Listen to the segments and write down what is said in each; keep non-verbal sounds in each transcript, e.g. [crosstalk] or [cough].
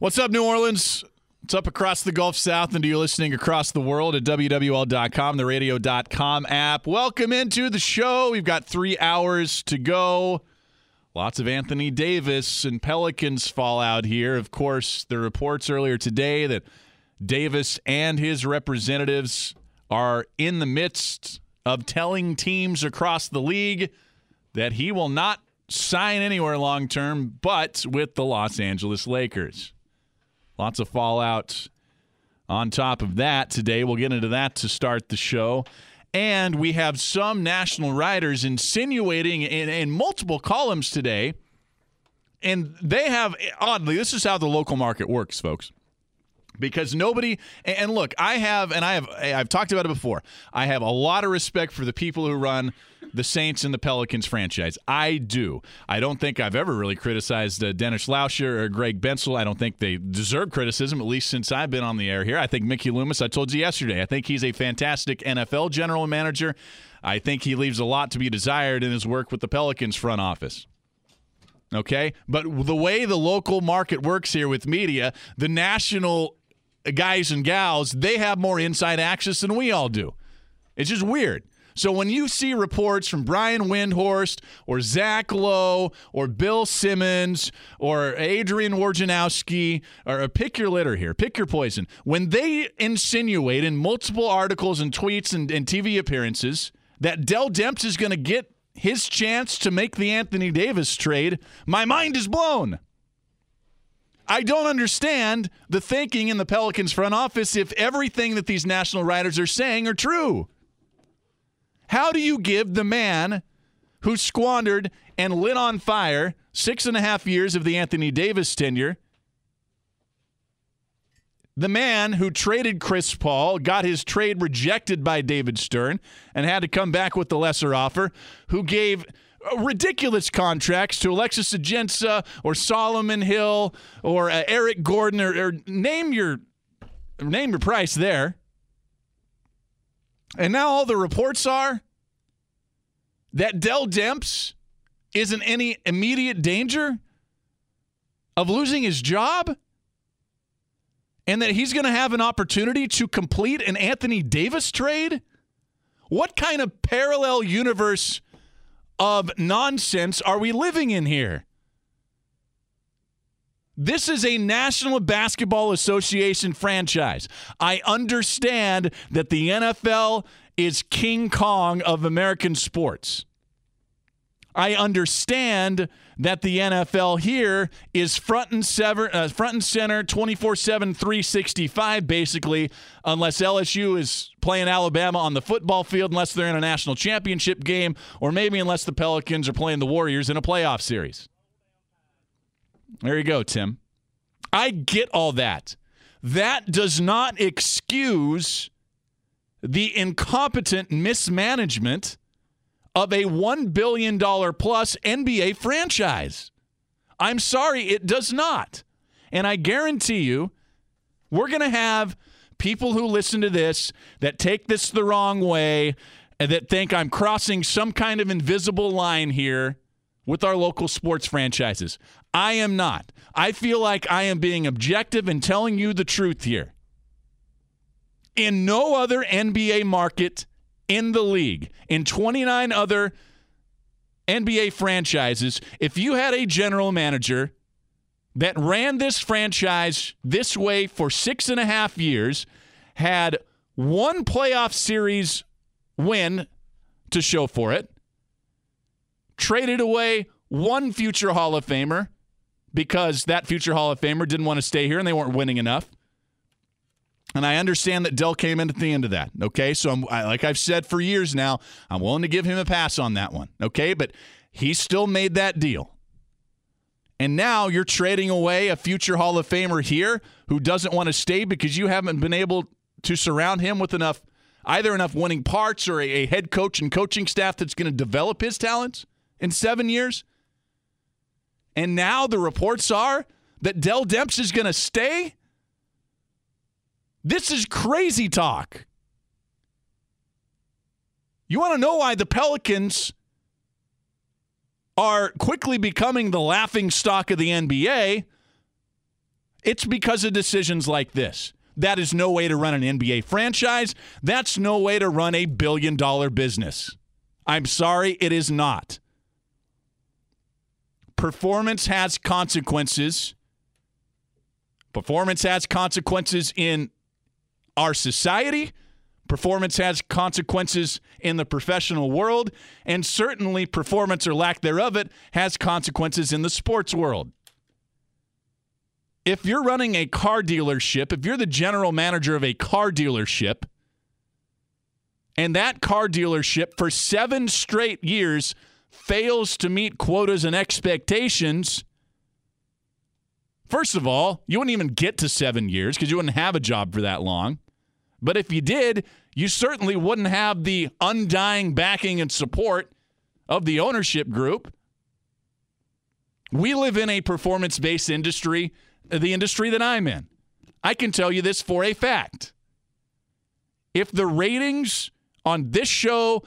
What's up, New Orleans? What's up across the Gulf South, and do you're listening across the world at WWL.com, the radio.com app. Welcome into the show. We've got three hours to go. Lots of Anthony Davis and Pelicans fallout here. Of course, the reports earlier today that Davis and his representatives are in the midst of telling teams across the league that he will not sign anywhere long term, but with the Los Angeles Lakers. Lots of fallout on top of that today. We'll get into that to start the show. And we have some national writers insinuating in, in multiple columns today. And they have, oddly, this is how the local market works, folks because nobody and look i have and i have i've talked about it before i have a lot of respect for the people who run the saints and the pelicans franchise i do i don't think i've ever really criticized uh, dennis lauscha or greg bensel i don't think they deserve criticism at least since i've been on the air here i think mickey loomis i told you yesterday i think he's a fantastic nfl general manager i think he leaves a lot to be desired in his work with the pelicans front office Okay. But the way the local market works here with media, the national guys and gals, they have more inside access than we all do. It's just weird. So when you see reports from Brian Windhorst or Zach Lowe or Bill Simmons or Adrian Wojnarowski, or uh, pick your litter here, pick your poison. When they insinuate in multiple articles and tweets and, and TV appearances that Dell Demps is going to get his chance to make the Anthony Davis trade, my mind is blown. I don't understand the thinking in the Pelicans front office if everything that these national writers are saying are true. How do you give the man who squandered and lit on fire six and a half years of the Anthony Davis tenure? The man who traded Chris Paul, got his trade rejected by David Stern, and had to come back with the lesser offer, who gave ridiculous contracts to Alexis Ajinça or Solomon Hill or uh, Eric Gordon or, or name your name your price there. And now all the reports are that Dell Demps isn't any immediate danger of losing his job and that he's going to have an opportunity to complete an Anthony Davis trade? What kind of parallel universe of nonsense are we living in here? This is a National Basketball Association franchise. I understand that the NFL is King Kong of American sports. I understand that the NFL here is front and, sever, uh, front and center 24 7, 365, basically, unless LSU is playing Alabama on the football field, unless they're in a national championship game, or maybe unless the Pelicans are playing the Warriors in a playoff series. There you go, Tim. I get all that. That does not excuse the incompetent mismanagement of a $1 billion plus NBA franchise. I'm sorry, it does not. And I guarantee you, we're going to have people who listen to this that take this the wrong way and that think I'm crossing some kind of invisible line here with our local sports franchises. I am not. I feel like I am being objective and telling you the truth here. In no other NBA market in the league, in 29 other NBA franchises, if you had a general manager that ran this franchise this way for six and a half years, had one playoff series win to show for it, traded away one future Hall of Famer because that future Hall of Famer didn't want to stay here and they weren't winning enough. And I understand that Dell came in at the end of that. Okay. So, I'm, I, like I've said for years now, I'm willing to give him a pass on that one. Okay. But he still made that deal. And now you're trading away a future Hall of Famer here who doesn't want to stay because you haven't been able to surround him with enough, either enough winning parts or a, a head coach and coaching staff that's going to develop his talents in seven years. And now the reports are that Dell Demps is going to stay. This is crazy talk. You want to know why the Pelicans are quickly becoming the laughing stock of the NBA? It's because of decisions like this. That is no way to run an NBA franchise. That's no way to run a billion dollar business. I'm sorry, it is not. Performance has consequences. Performance has consequences in our society. Performance has consequences in the professional world. And certainly, performance or lack thereof it has consequences in the sports world. If you're running a car dealership, if you're the general manager of a car dealership, and that car dealership for seven straight years fails to meet quotas and expectations, first of all, you wouldn't even get to seven years because you wouldn't have a job for that long. But if you did, you certainly wouldn't have the undying backing and support of the ownership group. We live in a performance based industry, the industry that I'm in. I can tell you this for a fact. If the ratings on this show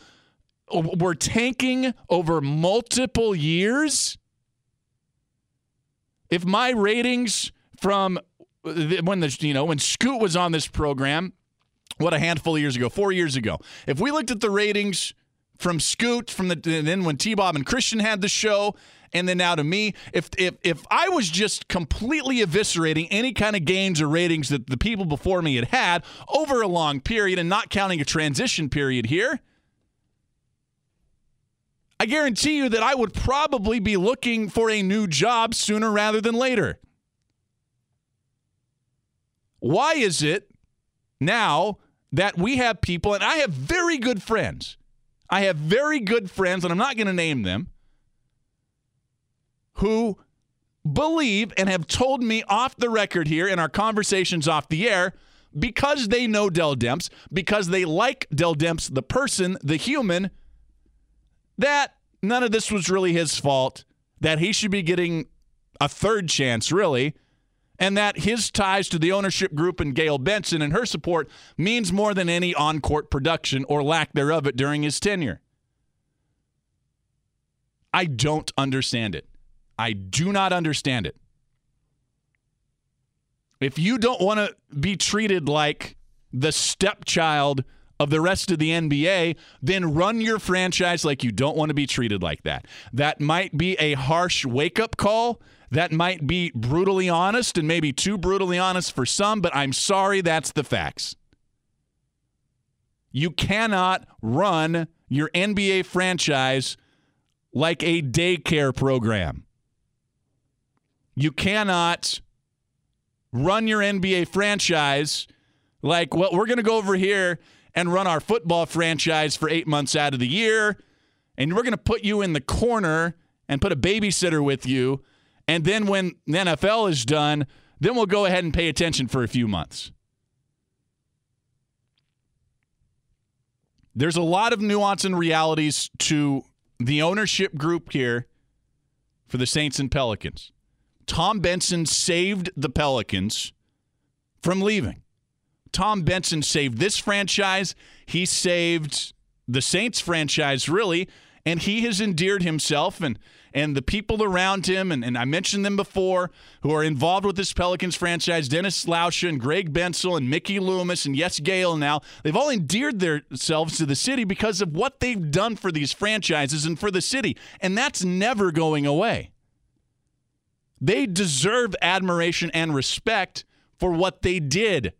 were tanking over multiple years, if my ratings from when the you know when Scoot was on this program what a handful of years ago, four years ago. If we looked at the ratings from Scoot, from the then when T Bob and Christian had the show, and then now to me, if if if I was just completely eviscerating any kind of gains or ratings that the people before me had had over a long period, and not counting a transition period here. I guarantee you that I would probably be looking for a new job sooner rather than later. Why is it now that we have people, and I have very good friends. I have very good friends, and I'm not going to name them, who believe and have told me off the record here in our conversations off the air because they know Dell Demps, because they like Dell Demps, the person, the human, that none of this was really his fault, that he should be getting a third chance, really, and that his ties to the ownership group and Gayle Benson and her support means more than any on court production or lack thereof it during his tenure. I don't understand it. I do not understand it. If you don't want to be treated like the stepchild of the rest of the NBA, then run your franchise like you don't want to be treated like that. That might be a harsh wake up call that might be brutally honest and maybe too brutally honest for some, but I'm sorry, that's the facts. You cannot run your NBA franchise like a daycare program. You cannot run your NBA franchise like, well, we're going to go over here and run our football franchise for eight months out of the year, and we're going to put you in the corner and put a babysitter with you and then when the NFL is done, then we'll go ahead and pay attention for a few months. There's a lot of nuance and realities to the ownership group here for the Saints and Pelicans. Tom Benson saved the Pelicans from leaving. Tom Benson saved this franchise. He saved the Saints franchise, really, and he has endeared himself and and the people around him, and, and I mentioned them before, who are involved with this Pelicans franchise, Dennis Lauscha and Greg Bensel and Mickey Loomis and Yes Gayle now, they've all endeared themselves to the city because of what they've done for these franchises and for the city. And that's never going away. They deserve admiration and respect for what they did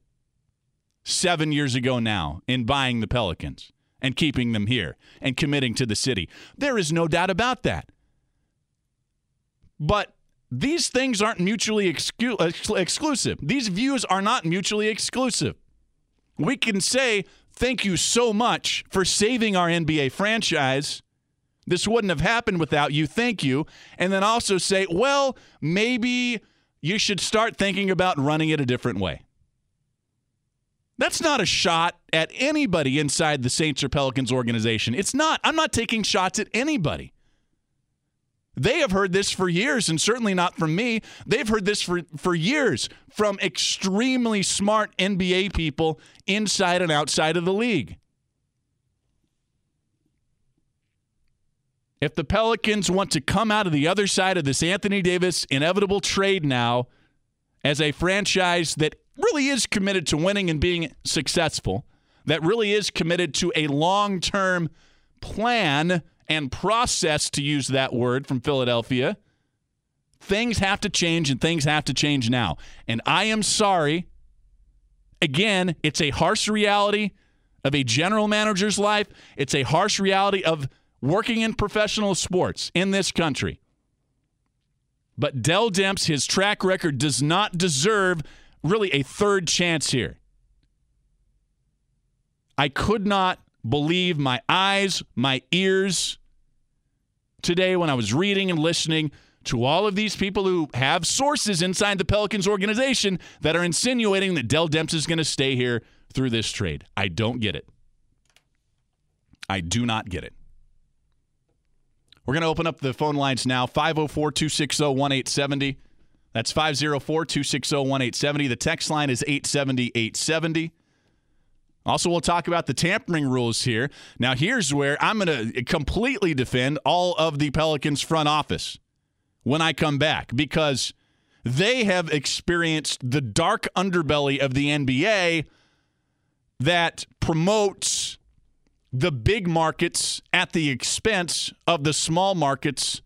seven years ago now in buying the Pelicans and keeping them here and committing to the city. There is no doubt about that. But these things aren't mutually excu- uh, ex- exclusive. These views are not mutually exclusive. We can say, thank you so much for saving our NBA franchise. This wouldn't have happened without you. Thank you. And then also say, well, maybe you should start thinking about running it a different way. That's not a shot at anybody inside the Saints or Pelicans organization. It's not. I'm not taking shots at anybody. They have heard this for years, and certainly not from me. They've heard this for, for years from extremely smart NBA people inside and outside of the league. If the Pelicans want to come out of the other side of this Anthony Davis inevitable trade now as a franchise that really is committed to winning and being successful, that really is committed to a long term plan and process, to use that word from Philadelphia, things have to change and things have to change now. And I am sorry. Again, it's a harsh reality of a general manager's life, it's a harsh reality of working in professional sports in this country. But Dell Demps, his track record does not deserve really a third chance here. I could not believe my eyes, my ears today when I was reading and listening to all of these people who have sources inside the Pelicans organization that are insinuating that Dell Demps is going to stay here through this trade. I don't get it. I do not get it. We're going to open up the phone lines now 504 260 1870. That's 504 260 1870. The text line is 870 870. Also, we'll talk about the tampering rules here. Now, here's where I'm going to completely defend all of the Pelicans front office when I come back because they have experienced the dark underbelly of the NBA that promotes the big markets at the expense of the small markets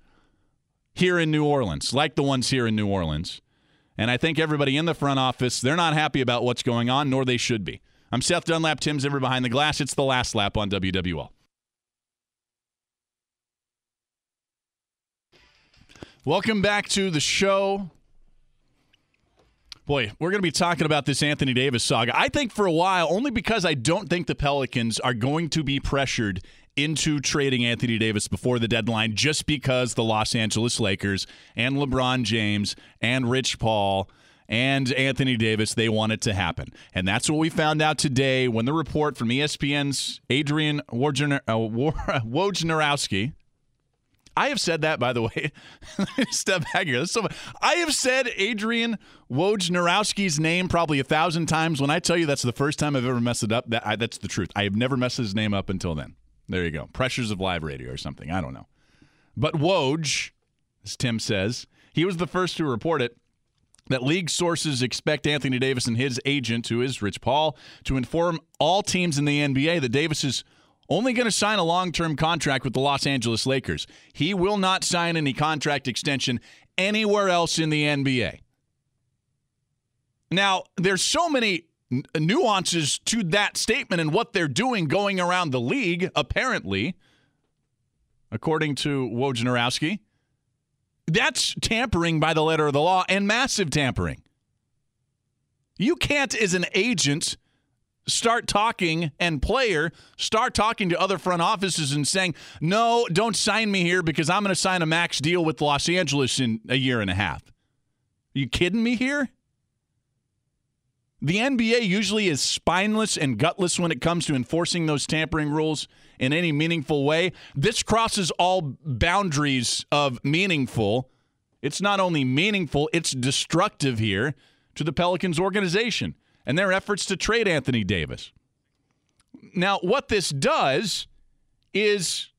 here in New Orleans, like the ones here in New Orleans. And I think everybody in the front office, they're not happy about what's going on, nor they should be. I'm Seth Dunlap, Tim Zimmer behind the glass. It's the last lap on WWL. Welcome back to the show. Boy, we're going to be talking about this Anthony Davis saga. I think for a while, only because I don't think the Pelicans are going to be pressured into trading Anthony Davis before the deadline just because the Los Angeles Lakers and LeBron James and Rich Paul and Anthony Davis, they want it to happen. And that's what we found out today when the report from ESPN's Adrian uh, [laughs] Wojnarowski. I have said that, by the way. [laughs] Step back here. So I have said Adrian Wojnarowski's name probably a thousand times. When I tell you that's the first time I've ever messed it up, that I, that's the truth. I have never messed his name up until then. There you go. Pressures of live radio or something. I don't know. But Woj, as Tim says, he was the first to report it that league sources expect Anthony Davis and his agent, who is Rich Paul, to inform all teams in the NBA that Davis is only going to sign a long term contract with the Los Angeles Lakers. He will not sign any contract extension anywhere else in the NBA. Now, there's so many Uh, nuances to that statement and what they're doing going around the league, apparently, according to Wojnarowski. That's tampering by the letter of the law and massive tampering. You can't, as an agent, start talking and player start talking to other front offices and saying, no, don't sign me here because I'm going to sign a max deal with Los Angeles in a year and a half. Are you kidding me here? The NBA usually is spineless and gutless when it comes to enforcing those tampering rules in any meaningful way. This crosses all boundaries of meaningful. It's not only meaningful, it's destructive here to the Pelicans organization and their efforts to trade Anthony Davis. Now, what this does is,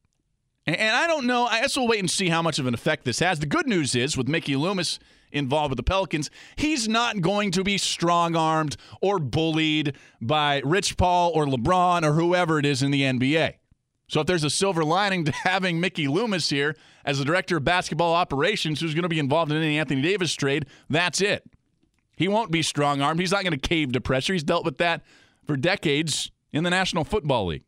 and I don't know, I guess we'll wait and see how much of an effect this has. The good news is, with Mickey Loomis involved with the Pelicans, he's not going to be strong armed or bullied by Rich Paul or LeBron or whoever it is in the NBA. So if there's a silver lining to [laughs] having Mickey Loomis here as the director of basketball operations who's going to be involved in any Anthony Davis trade, that's it. He won't be strong armed. He's not going to cave to pressure. He's dealt with that for decades in the National Football League.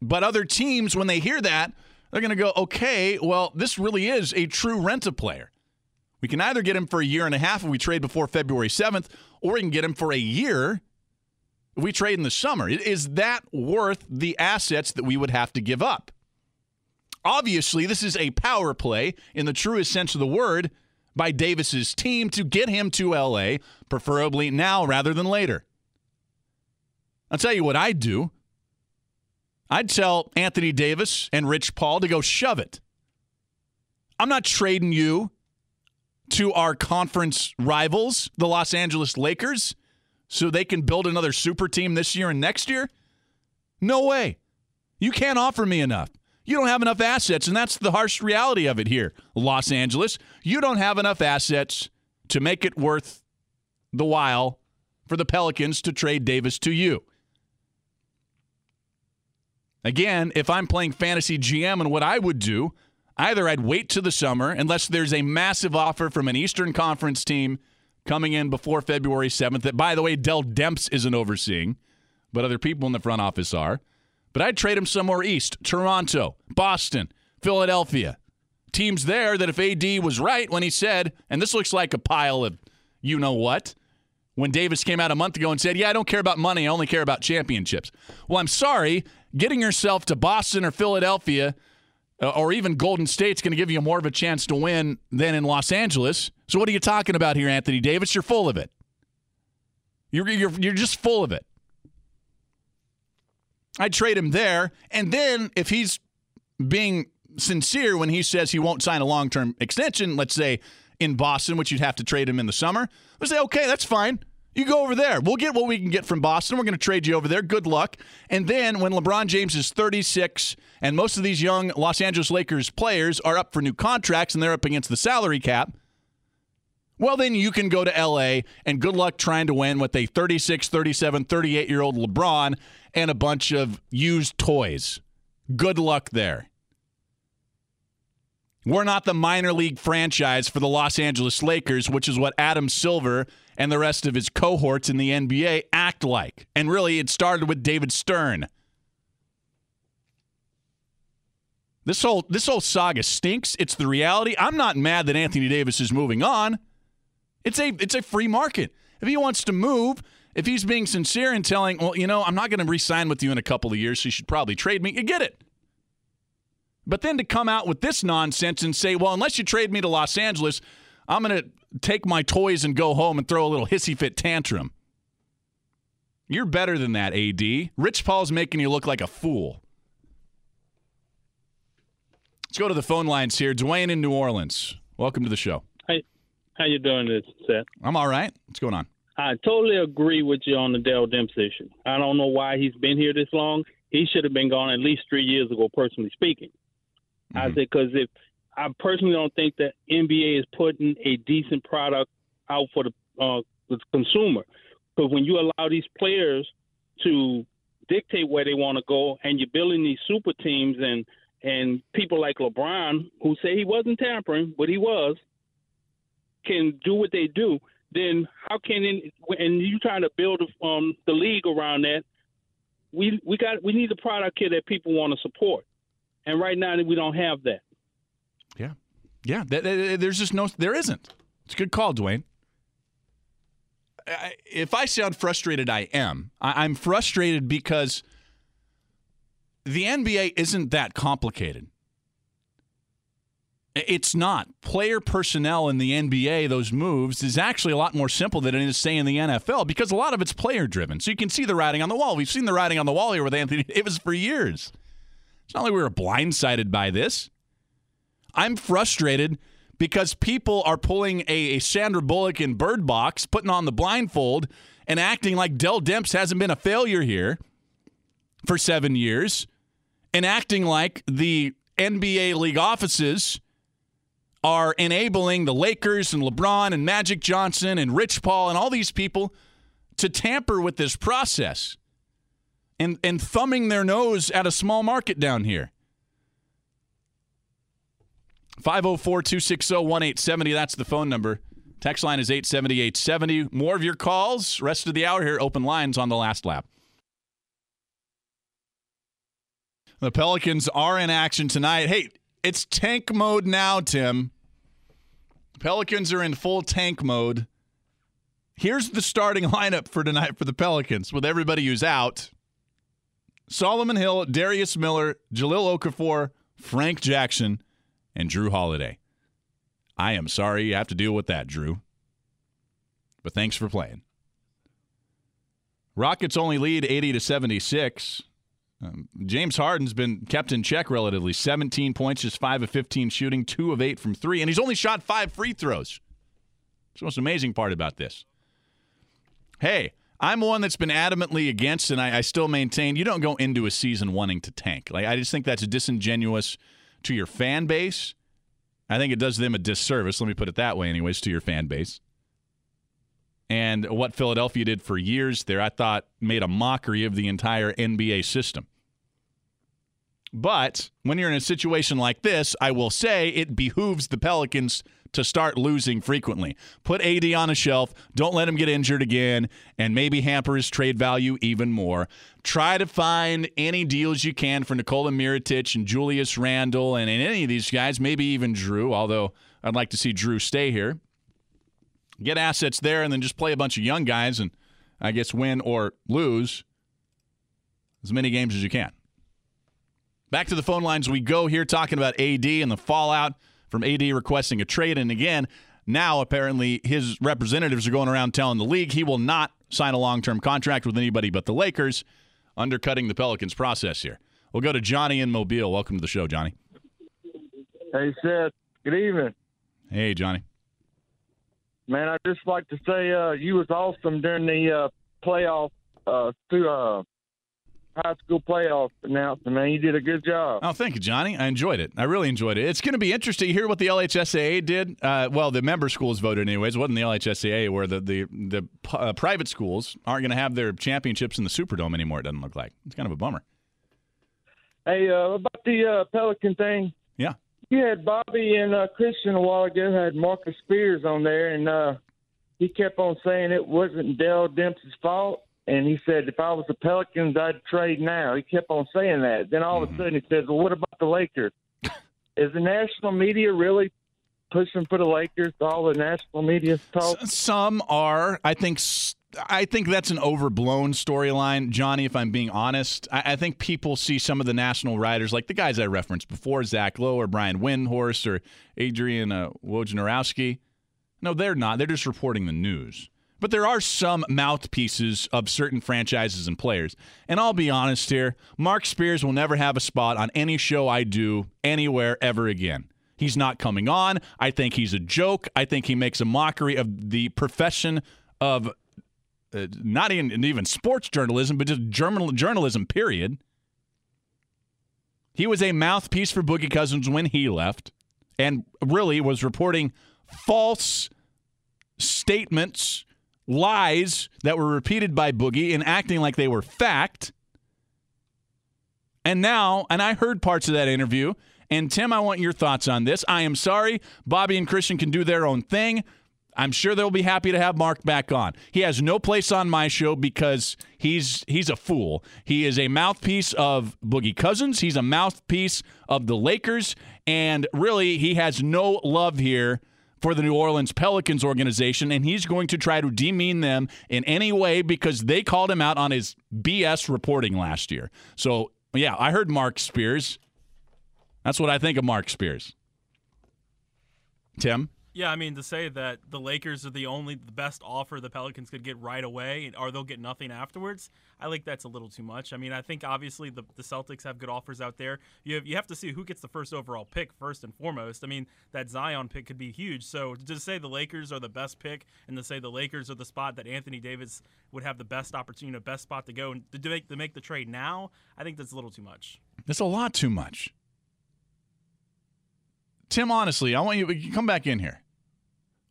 But other teams, when they hear that, they're going to go, okay, well, this really is a true rent a player. We can either get him for a year and a half if we trade before February 7th, or we can get him for a year if we trade in the summer. Is that worth the assets that we would have to give up? Obviously, this is a power play in the truest sense of the word by Davis's team to get him to LA, preferably now rather than later. I'll tell you what I'd do. I'd tell Anthony Davis and Rich Paul to go shove it. I'm not trading you to our conference rivals, the Los Angeles Lakers, so they can build another super team this year and next year. No way. You can't offer me enough. You don't have enough assets, and that's the harsh reality of it here, Los Angeles. You don't have enough assets to make it worth the while for the Pelicans to trade Davis to you. Again, if I'm playing fantasy GM and what I would do, either I'd wait to the summer unless there's a massive offer from an Eastern Conference team coming in before February 7th that, by the way, Dell Demps isn't overseeing, but other people in the front office are. But I'd trade him somewhere east Toronto, Boston, Philadelphia. Teams there that if AD was right when he said, and this looks like a pile of you know what, when Davis came out a month ago and said, Yeah, I don't care about money, I only care about championships. Well, I'm sorry, getting yourself to Boston or Philadelphia Uh, or even Golden State's going to give you more of a chance to win than in Los Angeles. So what are you talking about here, Anthony Davis? You're full of it. You're, you're, you're just full of it. I'd trade him there. And then if he's being sincere when he says he won't sign a long term extension, let's say in Boston, which you'd have to trade him in the summer, I say, okay, that's fine. You go over there. We'll get what we can get from Boston. We're going to trade you over there. Good luck. And then when LeBron James is 36 and most of these young Los Angeles Lakers players are up for new contracts and they're up against the salary cap, well, then you can go to LA and good luck trying to win with a 36, 37, 38 year old LeBron and a bunch of used toys. Good luck there. We're not the minor league franchise for the Los Angeles Lakers, which is what Adam Silver and the rest of his cohorts in the NBA act like. And really, it started with David Stern. This whole this whole saga stinks. It's the reality. I'm not mad that Anthony Davis is moving on. It's a it's a free market. If he wants to move, if he's being sincere and telling, well, you know, I'm not going to re-sign with you in a couple of years, so you should probably trade me. You get it. But then to come out with this nonsense and say, well, unless you trade me to Los Angeles, I'm going to take my toys and go home and throw a little hissy fit tantrum. You're better than that, AD. Rich Paul's making you look like a fool. Let's go to the phone lines here. Dwayne in New Orleans. Welcome to the show. Hey, how you doing this, Seth? I'm all right. What's going on? I totally agree with you on the Dell Demps issue. I don't know why he's been here this long. He should have been gone at least three years ago, personally speaking. Mm-hmm. I said because if I personally don't think that NBA is putting a decent product out for the, uh, the consumer. Because when you allow these players to dictate where they want to go, and you're building these super teams, and and people like LeBron, who say he wasn't tampering, but he was, can do what they do. Then how can and you trying to build um, the league around that? We we got we need a product here that people want to support, and right now we don't have that. Yeah, yeah. There's just no. There isn't. It's a good call, Dwayne. If I sound frustrated, I am. I'm frustrated because the NBA isn't that complicated. It's not. Player personnel in the NBA, those moves, is actually a lot more simple than it is, say, in the NFL because a lot of it's player driven. So you can see the writing on the wall. We've seen the writing on the wall here with Anthony [laughs] Davis for years. It's not like we were blindsided by this. I'm frustrated because people are pulling a, a Sandra Bullock in Bird Box, putting on the blindfold, and acting like Dell Demps hasn't been a failure here for seven years, and acting like the NBA league offices are enabling the Lakers and LeBron and Magic Johnson and Rich Paul and all these people to tamper with this process and, and thumbing their nose at a small market down here. 504 260 1870. That's the phone number. Text line is 870 870. More of your calls. Rest of the hour here, open lines on the last lap. The Pelicans are in action tonight. Hey, it's tank mode now, Tim. Pelicans are in full tank mode. Here's the starting [laughs] lineup for tonight for the Pelicans with everybody who's out. Solomon Hill, Darius Miller, Jahlil Okafor, Frank Jackson and Jrue Holiday. I am sorry you have to deal with that, Jrue. But thanks for playing. Rockets only lead 80 to 76. Um, James Harden's been kept in check relatively. 17 points, just 5 of 15 shooting, 2 of 8 from 3, and he's only shot 5 free throws. It's the most amazing part about this. Hey, I'm one that's been adamantly against, and I, I still maintain you don't go into a season wanting to tank. Like I just think that's disingenuous to your fan base. I think it does them a disservice. Let me put it that way, anyways, to your fan base. And what Philadelphia did for years there, I thought made a mockery of the entire NBA system. But when you're in a situation like this, I will say it behooves the Pelicans to start losing frequently. Put AD on a shelf, don't let him get injured again, and maybe hamper his trade value even more. Try to find any deals you can for Nikola Mirotic and Julius Randle and, and any of these guys, maybe even Jrue, although I'd like to see Jrue stay here. Get assets there and then just play a bunch of young guys and I guess win or lose as many games as you can. Back to the phone lines we go here talking about AD and the fallout from AD requesting a trade. And again, now apparently his representatives are going around telling the league he will not sign a long term contract with anybody but the Lakers, undercutting the Pelicans process here. We'll go to Johnny in Mobile. Welcome to the show, Johnny. Hey, Seth. Good evening. Hey, Johnny. Man, I'd just like to say uh, you was awesome during the uh, playoff uh, through uh, high school playoff announcement, man. You did a good job. Oh, thank you, Johnny. I enjoyed it. I really enjoyed it. It's going to be interesting to hear what the LHSAA did. Uh, well, the member schools voted anyways. It wasn't the LHSAA where the the the uh, private schools aren't going to have their championships in the Superdome anymore. It doesn't look like. It's kind of a bummer. Hey, uh, about the uh, Pelican thing. Yeah. You had Bobby and uh, Christian a while ago had Marcus Spears on there, and uh, he kept on saying it wasn't Dell Dempsey's fault. And he said, if I was the Pelicans, I'd trade now. He kept on saying that. Then all Mm-hmm. of a sudden he says, well, what about the Lakers? [laughs] Is the national media really pushing for the Lakers? All the national media talk? Some are. I think. I think that's an overblown storyline, Johnny. If I'm being honest, I, I think people see some of the national writers, like the guys I referenced before, Zach Lowe or Brian Windhorst or Adrian uh, Wojnarowski. No, they're not. They're just reporting the news. But there are some mouthpieces of certain franchises and players. And I'll be honest here Marc Spears will never have a spot on any show I do anywhere ever again. He's not coming on. I think he's a joke. I think he makes a mockery of the profession of uh, not even, even sports journalism, but just journal, journalism, period. He was a mouthpiece for Boogie Cousins when he left and really was reporting false statements, lies that were repeated by Boogie and acting like they were fact. And now, and I heard parts of that interview. And Tim, I want your thoughts on this. I am sorry. Bobby and Christian can do their own thing. I'm sure they'll be happy to have Marc back on. He has no place on my show because he's he's a fool. He is a mouthpiece of Boogie Cousins. He's a mouthpiece of the Lakers, and really, he has no love here for the New Orleans Pelicans organization, and he's going to try to demean them in any way because they called him out on his BS reporting last year. So, yeah, I heard Marc Spears. That's what I think of Marc Spears. Tim? Yeah, I mean to say that the Lakers are the only the best offer the Pelicans could get right away, or they'll get nothing afterwards. I think that's a little too much. I mean, I think obviously the, the Celtics have good offers out there. You have, you have to see who gets the first overall pick first and foremost. I mean, that Zion pick could be huge. So to say the Lakers are the best pick and to say the Lakers are the spot that Anthony Davis would have the best opportunity, the best spot to go and to make to make the trade now, I think that's a little too much. It's a lot too much. Tim, honestly, I want you to come back in here.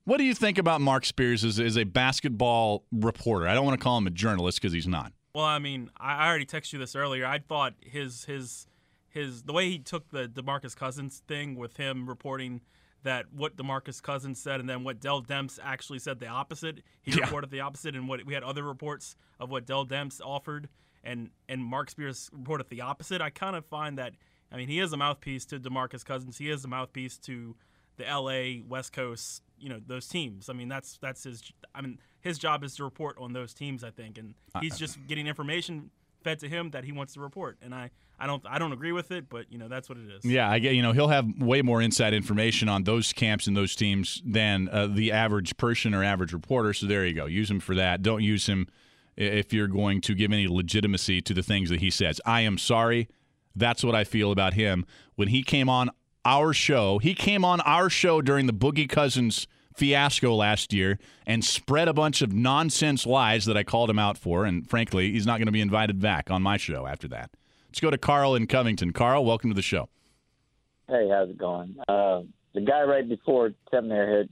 What do you think about Marc Spears as, as a basketball reporter? I don't want to call him a journalist because he's not. Well, I mean, I already texted you this earlier. I thought his his his the way he took the Demarcus Cousins thing with him reporting that what Demarcus Cousins said and then what Dell Demps actually said the opposite. He Yeah. reported the opposite, and what we had other reports of what Dell Demps offered, and and Marc Spears reported the opposite. I kind of find that I mean he is a mouthpiece to Demarcus Cousins. He is a mouthpiece to the L.A. West Coast, you know, those teams. I mean that's that's his. I mean his job is to report on those teams. I think, and he's just getting information fed to him that he wants to report. And I, I don't I don't agree with it, but you know that's what it is. Yeah, I get you know he'll have way more inside information on those camps and those teams than uh, the average person or average reporter. So there you go. Use him for that. Don't use him if you're going to give any legitimacy to the things that he says. I am sorry. That's what I feel about him. When he came on our show, he came on our show during the Boogie Cousins fiasco last year and spread a bunch of nonsense lies that I called him out for. And frankly, he's not going to be invited back on my show after that. Let's go to Carl in Covington. Carl, welcome to the show. Hey, how's it going? Uh, the guy right before Tim there had,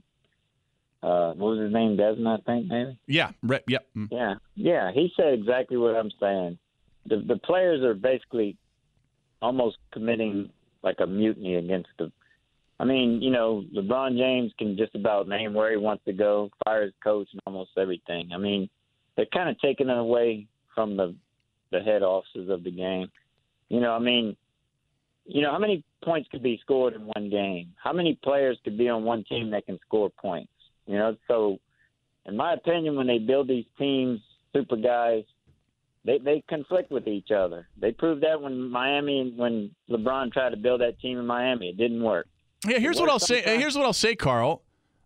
uh, what was his name? Desmond, I think, maybe? Yeah, re- yep. Mm. Yeah, yeah. He said exactly what I'm saying. The, the players are basically almost committing like a mutiny against the. I mean, you know, LeBron James can just about name where he wants to go, fire his coach, and almost everything. I mean, they're kind of taking it away from the the head offices of the game. You know, I mean, you know, how many points could be scored in one game? How many players could be on one team that can score points? You know, so in my opinion, when they build these teams, super guys, they they conflict with each other. They proved that when Miami when LeBron tried to build that team in Miami, it didn't work. Yeah, here's what I'll say. Here's what I'll say, Carl.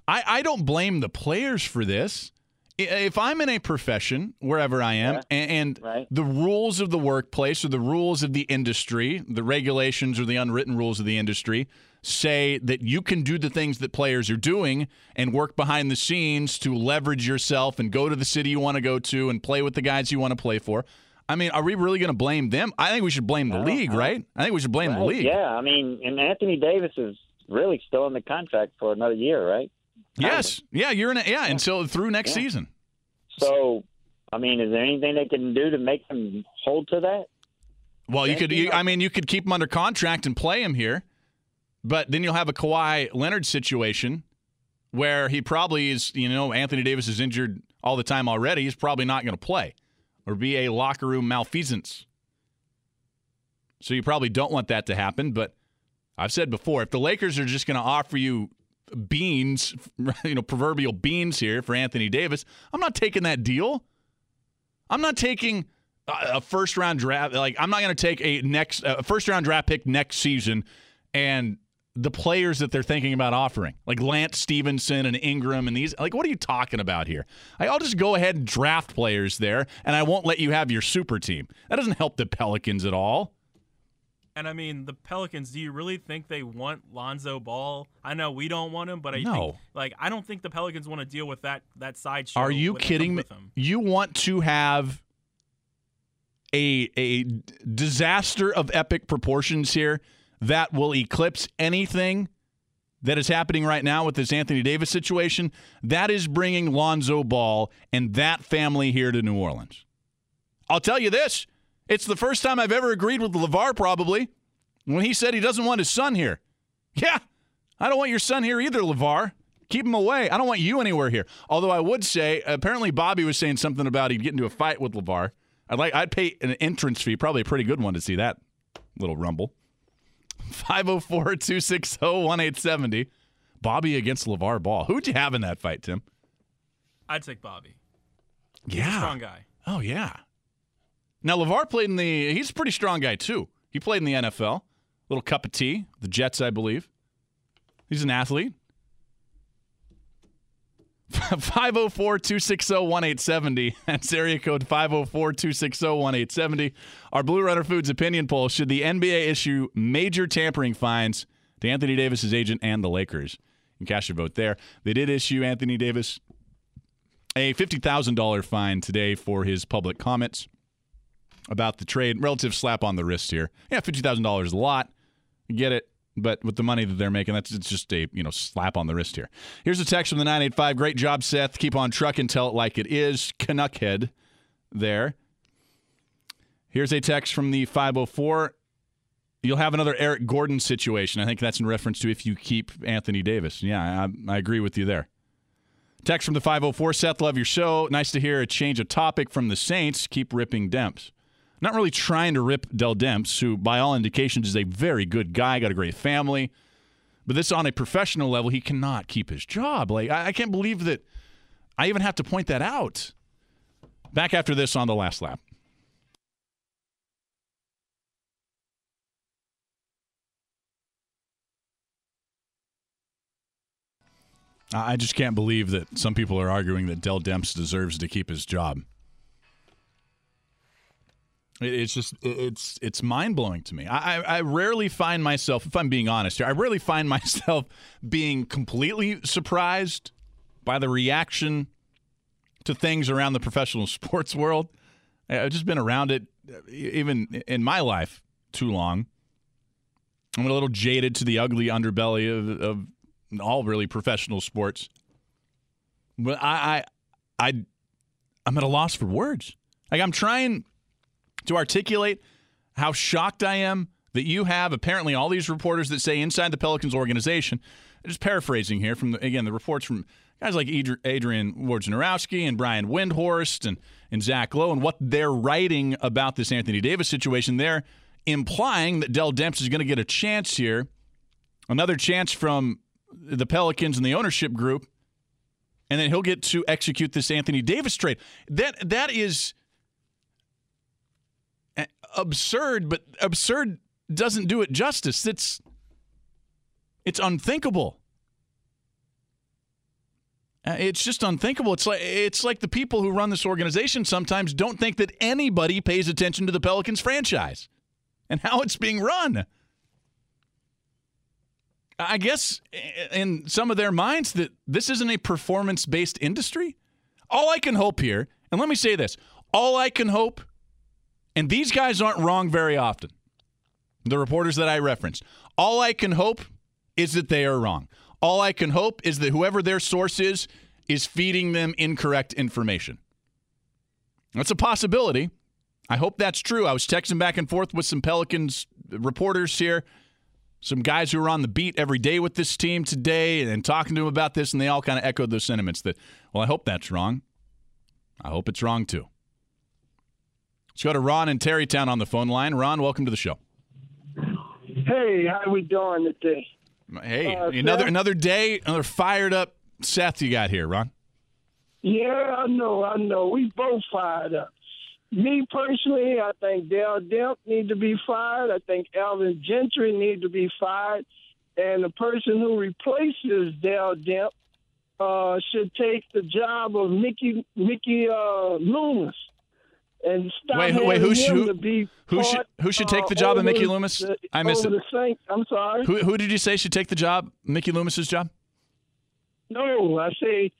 I, I don't blame the players for this if I'm in a profession wherever I am, Yeah. and, and Right. the rules of the workplace or the rules of the industry, the regulations or the unwritten rules of the industry say that you can do the things that players are doing and work behind the scenes to leverage yourself and go to the city you want to go to and play with the guys you want to play for. I mean, are we really going to blame them? I think we should blame the league, right? I think we should blame the league. Yeah, I mean, and Anthony Davis is really still in the contract for another year, right? Yes. Yeah, you're in it. Yeah, until through next Yeah. season. So, I mean, is there anything they can do to make them hold to that? Well, you could. You, I mean, you could keep him under contract and play him here, but then you'll have a Kawhi Leonard situation where he probably is. You know, Anthony Davis is injured all the time already. He's probably not going to play or be a locker room malfeasance. So you probably don't want that to happen. But I've said before, if the Lakers are just going to offer you beans, [laughs] you know, proverbial beans here for Anthony Davis, I'm not taking that deal. I'm not taking a first round draft. Like I'm not going to take a next a first round draft pick next season and the players that they're thinking about offering, like Lance Stevenson and Ingram and these. Like, what are you talking about here? I'll just go ahead and draft players there, and I won't let you have your super team. That doesn't help the Pelicans at all. And I mean, the Pelicans. Do you really think they want Lonzo Ball? I know we don't want him, but I No. think like I don't think the Pelicans want to deal with that that side. show Are you kidding me? comes with him. You want to have a a disaster of epic proportions here that will eclipse anything that is happening right now with this Anthony Davis situation. That is bringing Lonzo Ball and that family here to New Orleans. I'll tell you this: it's the first time I've ever agreed with LaVar. Probably when he said he doesn't want his son here. Yeah, I don't want your son here either, LaVar. Keep him away. I don't want you anywhere here. Although I would say, apparently Bobby was saying something about he'd get into a fight with LaVar. I'd like I'd pay an entrance fee, probably a pretty good one to see that little rumble. 504-260-1870. Bobby against LaVar Ball. Who'd you have in that fight, Tim? I'd take Bobby. Yeah. Strong guy. Oh yeah. Now LaVar played in the he's a pretty strong guy too. He played in the NFL. Little cup of tea. The Jets, I believe. He's an athlete. [laughs] 504-260-1870. That's area code 504-260-1870. Our Blue Runner Foods opinion poll. Should the NBA issue major tampering fines to Anthony Davis's agent and the Lakers? You cast your vote there. They did issue Anthony Davis a $50,000 fine today for his public comments about the trade. Relative slap on the wrist here. Yeah, $50,000 is a lot. Get it. But with the money that they're making, that's it's just a you know slap on the wrist here. Here's a text from the 985. Great job, Seth. Keep on trucking. Tell it like it is. Canuckhead there. Here's a text from the 504. You'll have another Eric Gordon situation. I think that's in reference to if you keep Anthony Davis. Yeah, I, I agree with you there. Text from the 504. Seth, love your show. Nice to hear a change of topic from the Saints. Keep ripping Demps. Not really trying to rip Dell Demps, who by all indications is a very good guy, got a great family. But this on a professional level, he cannot keep his job. Like I, I can't believe that I even have to point that out. Back after this on the last lap. I just can't believe that some people are arguing that Dell Demps deserves to keep his job. It- It's just it's it's mind blowing to me. I, I rarely find myself, if I'm being honest here, I rarely find [laughs] myself being completely surprised by the reaction to things around the professional [laughs] sports world. I've just been around it, even in my life, too long. I'm a little jaded to the ugly underbelly of, of all really professional sports. But I, I, I, I'm at a loss for words. Like I'm trying to articulate how shocked I am that you have apparently all these reporters that say inside the Pelicans organization. Just paraphrasing here from the, again the reports from guys like Adrian Wojnarowski and Brian Windhorst and and Zach Lowe and what they're writing about this Anthony Davis situation. They're implying that Dell Demps is going to get a chance here, another chance from the Pelicans and the ownership group, and then he'll get to execute this Anthony Davis trade. That that is absurd, but absurd doesn't do it justice. It's it's unthinkable. Uh, It's just unthinkable. It's like it's like the people who run this organization sometimes don't think that anybody pays attention to the Pelicans franchise and how it's being run. I guess in some of their minds that this isn't a performance-based industry. All I can hope here, and let me say this, all I can hope and these guys aren't wrong very often. The reporters that I referenced. All I can hope is that they are wrong. All I can hope is that whoever their source is is feeding them incorrect information. That's a possibility. I hope that's true. I was texting back and forth with some Pelicans reporters here, some guys who are on the beat every day with this team today and talking to them about this, and they all kind of echoed those sentiments that, well, I hope that's wrong. I hope it's wrong too. Let's go to Ron in Terrytown on the phone line. Ron, welcome to the show. Hey, how we doing today? Hey, Uh, another Seth? another day, another fired up Seth you got here, Ron. Yeah, I know, I know. We both fired up. Me personally, I think Dale Demp need to be fired. I think Alvin Gentry need to be fired, and the person who replaces Dale Demp uh, should take the job of Mickey Mickey uh, Loomis. And stop Wait, who- wait, who who- to be who should- who should take the job of Mickey Loomis? the- I missed over it. I'm sorry. Who who did you say should take the job? Mickey Loomis's job? No, I say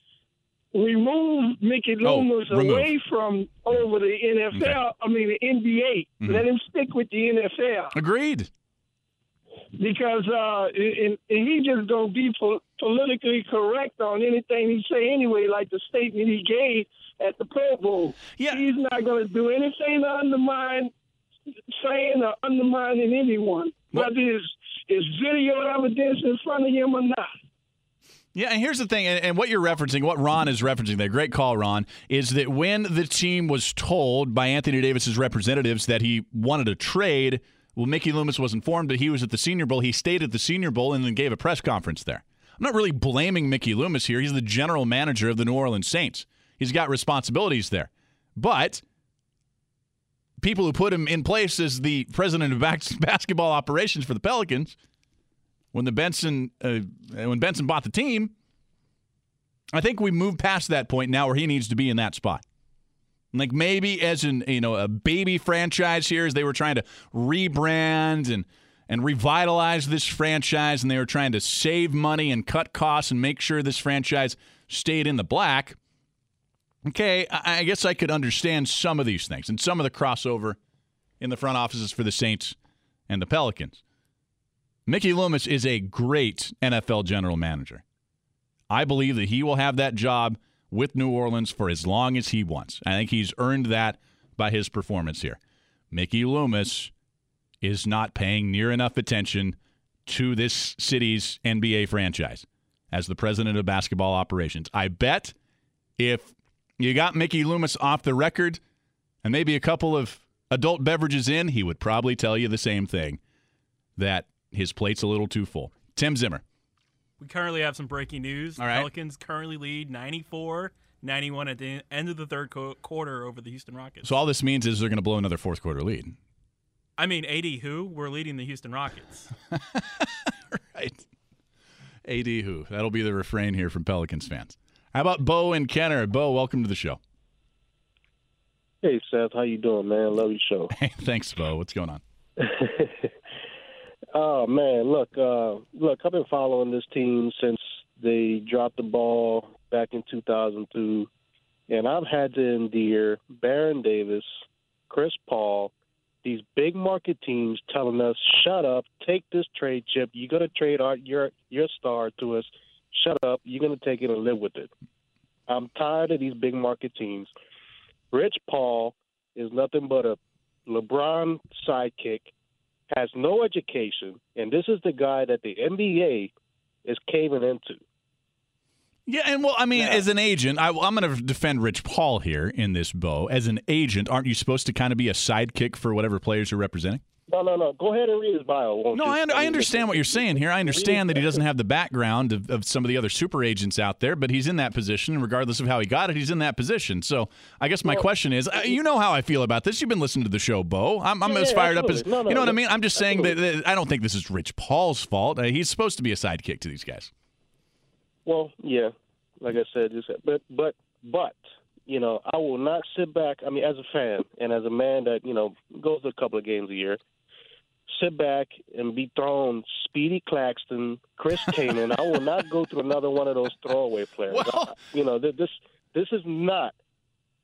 remove Mickey Oh, Loomis remove. away from over the NFL. Okay. I mean the NBA. Mhm. Let him stick with the NFL Agreed. Because uh, and, and he just gonna be po- politically correct on anything he say anyway, like the statement he gave at the Pro Bowl. Yeah. He's not gonna do anything to undermine saying or undermining anyone, Well- whether it's, it's video evidence in front of him or not. Yeah, and here's the thing, and, and what you're referencing, what Ron is referencing there, great call, Ron, is that when the team was told by Anthony Davis's representatives that he wanted a trade, well, Mickey Loomis was informed that he was at the Senior Bowl. He stayed at the Senior Bowl and then gave a press conference there. I'm not really blaming Mickey Loomis here. He's the general manager of the New Orleans Saints. He's got responsibilities there. But people who put him in place as the president of [laughs] basketball operations for the Pelicans when the Benson uh, when Benson bought the team, I think we moved past that point now where he needs to be in that spot. Like maybe as an you know a baby franchise here, as they were trying to rebrand and and revitalize this franchise, and they were trying to save money and cut costs and make sure this franchise stayed in the black. Okay, I, I guess I could understand some of these things and some of the crossover in the front offices for the Saints and the Pelicans. Mickey Loomis is a great NFL general manager. I believe that he will have that job with New Orleans for as long as he wants. I think he's earned that by his performance here. Mickey Loomis is not paying near enough attention to this city's NBA franchise as the president of basketball operations. I bet if you got Mickey Loomis off the record and maybe a couple of adult beverages in, he would probably tell you the same thing that his plate's a little too full. Tim Zimmer. We currently have some breaking news. All right. Pelicans currently lead 94 91 at the end of the third co- quarter over the Houston Rockets. So all this means is they're going to blow another fourth quarter lead. I mean, AD who? We're leading the Houston Rockets. [laughs] Right. AD who? That'll be the refrain here from Pelicans fans. How about Bo and Kenner? Bo, welcome to the show. Hey Seth, how you doing, man? Love your show. [laughs] Hey, thanks, Bo. What's going on? [laughs] oh man, look, uh, look, I've been following this team since they dropped the ball back in 2002, and I've had to endure Baron Davis, Chris Paul, these big market teams telling us, "Shut up, take this trade chip. You're gonna trade our your your star to us. Shut up. You're gonna take it and live with it." I'm tired of these big market teams. Rich Paul is nothing but a LeBron sidekick, has no education, and this is the guy that the NBA is caving into. Yeah, and well, I mean, Yeah. as an agent, I, I'm going to defend Rich Paul here in this, Bo. As an agent, aren't you supposed to kind of be a sidekick for whatever players you're representing? No, no, no. Go ahead and read his bio. Won't No, you? I, under, I understand what you're saying here. I understand that he doesn't have the background of, of some of the other super agents out there, but he's in that position, and regardless of how he got it, he's in that position. So I guess my question is, uh, you know how I feel about this. You've been listening to the show, Bo. I'm, I'm Yeah, as fired up as. No, no, you know what I mean. I'm just saying that, that I don't think this is Rich Paul's fault. Uh, he's supposed to be a sidekick to these guys. Well, yeah, like I said, just but but but you know, I will not sit back. I mean, as a fan and as a man that you know goes to a couple of games a year, sit back and be thrown Speedy Claxton, Chris Kaman. I will not go through another one of those throwaway players. Well- you know, this this is not.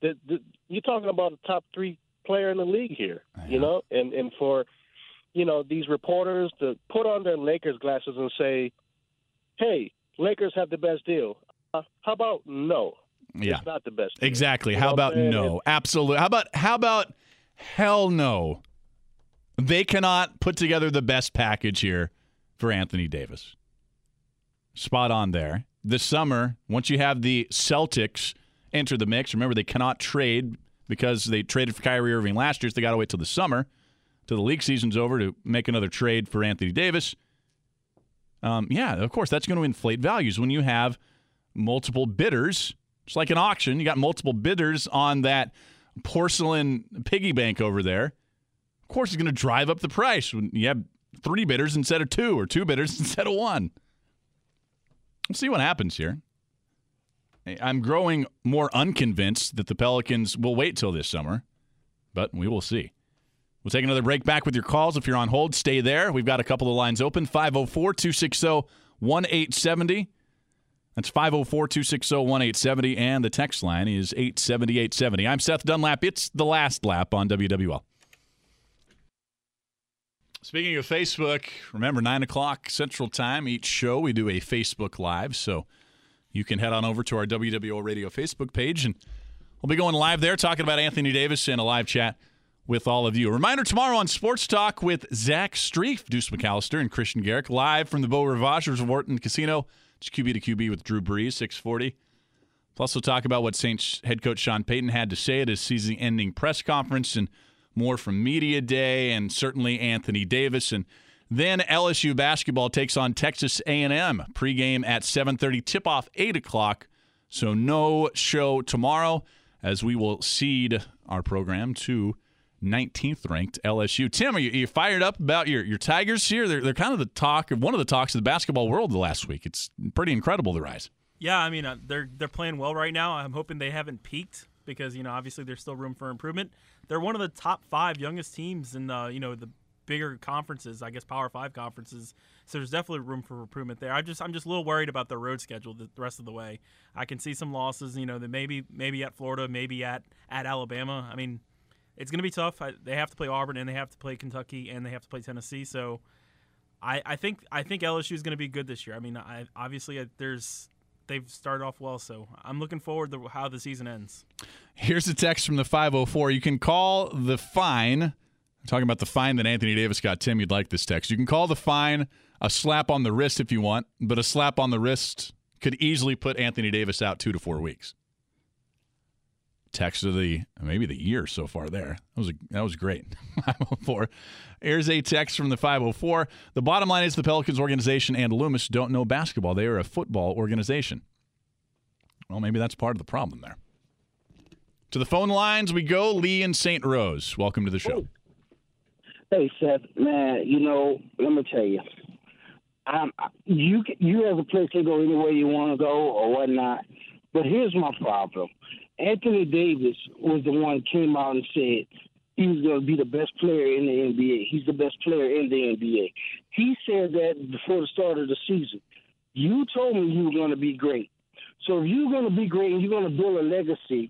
You're talking about a top three player in the league here. You know, and and for you know these reporters to put on their Lakers glasses and say, "Hey, Lakers have the best deal." Uh, how about no? Yeah. It's not the best. deal. Exactly. You How about no? Absolutely. How about how about hell no? They cannot put together the best package here for Anthony Davis. Spot on there. This summer, once you have the Celtics enter the mix, remember they cannot trade because they traded for Kyrie Irving last year, so they got to wait till the summer, till the league season's over to make another trade for Anthony Davis. Um, yeah, of course, that's going to inflate values when you have multiple bidders. It's like an auction. You got multiple bidders on that porcelain piggy bank over there. Of course, it's going to drive up the price when you have three bidders instead of two, or two bidders [laughs] instead of one. We'll see what happens here. I'm growing more unconvinced that the Pelicans will wait till this summer, but we will see. We'll take another break back with your calls. If you're on hold, stay there. We've got a couple of lines open 504 260 1870. That's 504 260 1870. And the text line is 870 870. I'm Seth Dunlap. It's the last lap on WWL. Speaking of Facebook, remember 9 o'clock Central Time, each show we do a Facebook Live. So you can head on over to our WWL Radio Facebook page and we'll be going live there talking about Anthony Davis and a live chat with all of you. A reminder tomorrow on Sports Talk with Zach Strief, Deuce McAllister, and Kristian Garic live from the Beau Rivage Resort and Casino. It's QB to QB with Drew Brees, 640. Plus, we'll talk about what Saints head coach Sean Payton had to say at his season ending press conference and more from Media Day and certainly Anthony Davis. And then LSU basketball takes on Texas A&M. Pregame at 7.30, tip-off 8 o'clock. So no show tomorrow as we will cede our program to 19th ranked LSU. Tim, are you, are you fired up about your, your Tigers here? They're, they're kind of the talk of one of the talks of the basketball world the last week. It's pretty incredible the rise. Yeah, I mean uh, they're they're playing well right now. I'm hoping they haven't peaked because you know obviously there's still room for improvement. They're one of the top five youngest teams in the you know the bigger conferences, I guess Power Five conferences. So there's definitely room for improvement there. I just I'm just a little worried about their road schedule the, rest of the way. I can see some losses. You know, that maybe maybe at Florida, maybe at at Alabama. I mean, it's going to be tough. I, they have to play Auburn and they have to play Kentucky and they have to play Tennessee. So I, I think I think LSU is going to be good this year. I mean, I, obviously uh, there's they've started off well, so I'm looking forward to how the season ends. Here's a text from the 504. You can call the fine. I'm talking about the fine that Anthony Davis got. Tim, you'd like this text. You can call the fine a slap on the wrist if you want, but a slap on the wrist could easily put Anthony Davis out two to four weeks. Text of the maybe the year so far there. That was a, that was great. [laughs] 504. Here's a text from the 504. The bottom line is the Pelicans organization and Loomis don't know basketball. They are a football organization. Well, maybe that's part of the problem there. To the phone lines we go. Lee in St. Rose. Welcome to the show. Hey, Seth, man, you know, let me tell you, I'm, you you as a player can go any way you want to go or whatnot. But here's my problem. Anthony Davis was the one who came out and said he was going to be the best player in the NBA. He's the best player in the NBA. He said that before the start of the season. You told me you were going to be great. So if you're going to be great and you're going to build a legacy,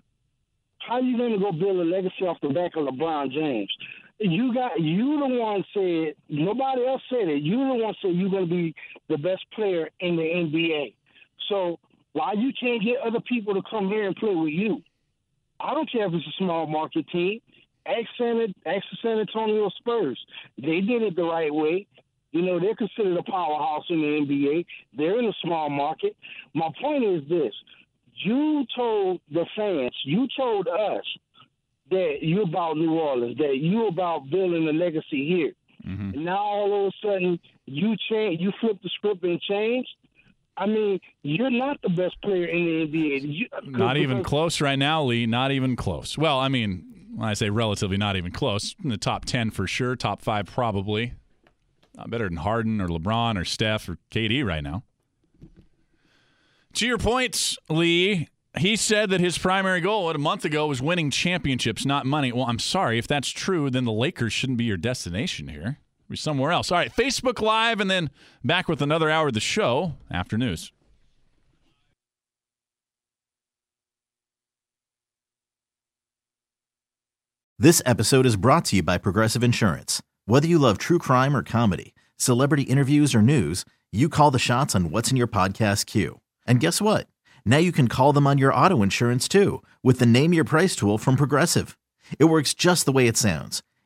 how are you going to go build a legacy off the back of LeBron James? You got you the one said nobody else said it. You the one said you're going to be the best player in the NBA. So why you can't get other people to come here and play with you? I don't care if it's a small market team. Ask San, ask the San Antonio Spurs. They did it the right way. You know, they're considered a powerhouse in the NBA. They're in a small market. My point is this you told the fans, you told us that you're about New Orleans, that you're about building a legacy here. Mm-hmm. And now all of a sudden you change, you flip the script and change. I mean, you're not the best player in the NBA. You, uh, Not even close right now, Lee. Not even close. Well, I mean, when I say relatively not even close, in the top 10 for sure, top five probably. Not better than Harden or LeBron or Steph or KD right now. To your points, Lee, he said that his primary goal a month ago was winning championships, not money. Well, I'm sorry. If that's true, then the Lakers shouldn't be your destination here. Somewhere else. All right, Facebook Live, and then back with another hour of the show after news. This episode is brought to you by Progressive Insurance. Whether you love true crime or comedy, celebrity interviews or news, you call the shots on what's in your podcast queue. And guess what? Now you can call them on your auto insurance too with the Name Your Price tool from Progressive. It works just the way it sounds.